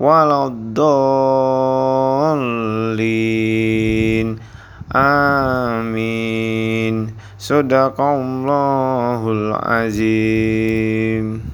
waladdallin amin. Sadaqallahul azim.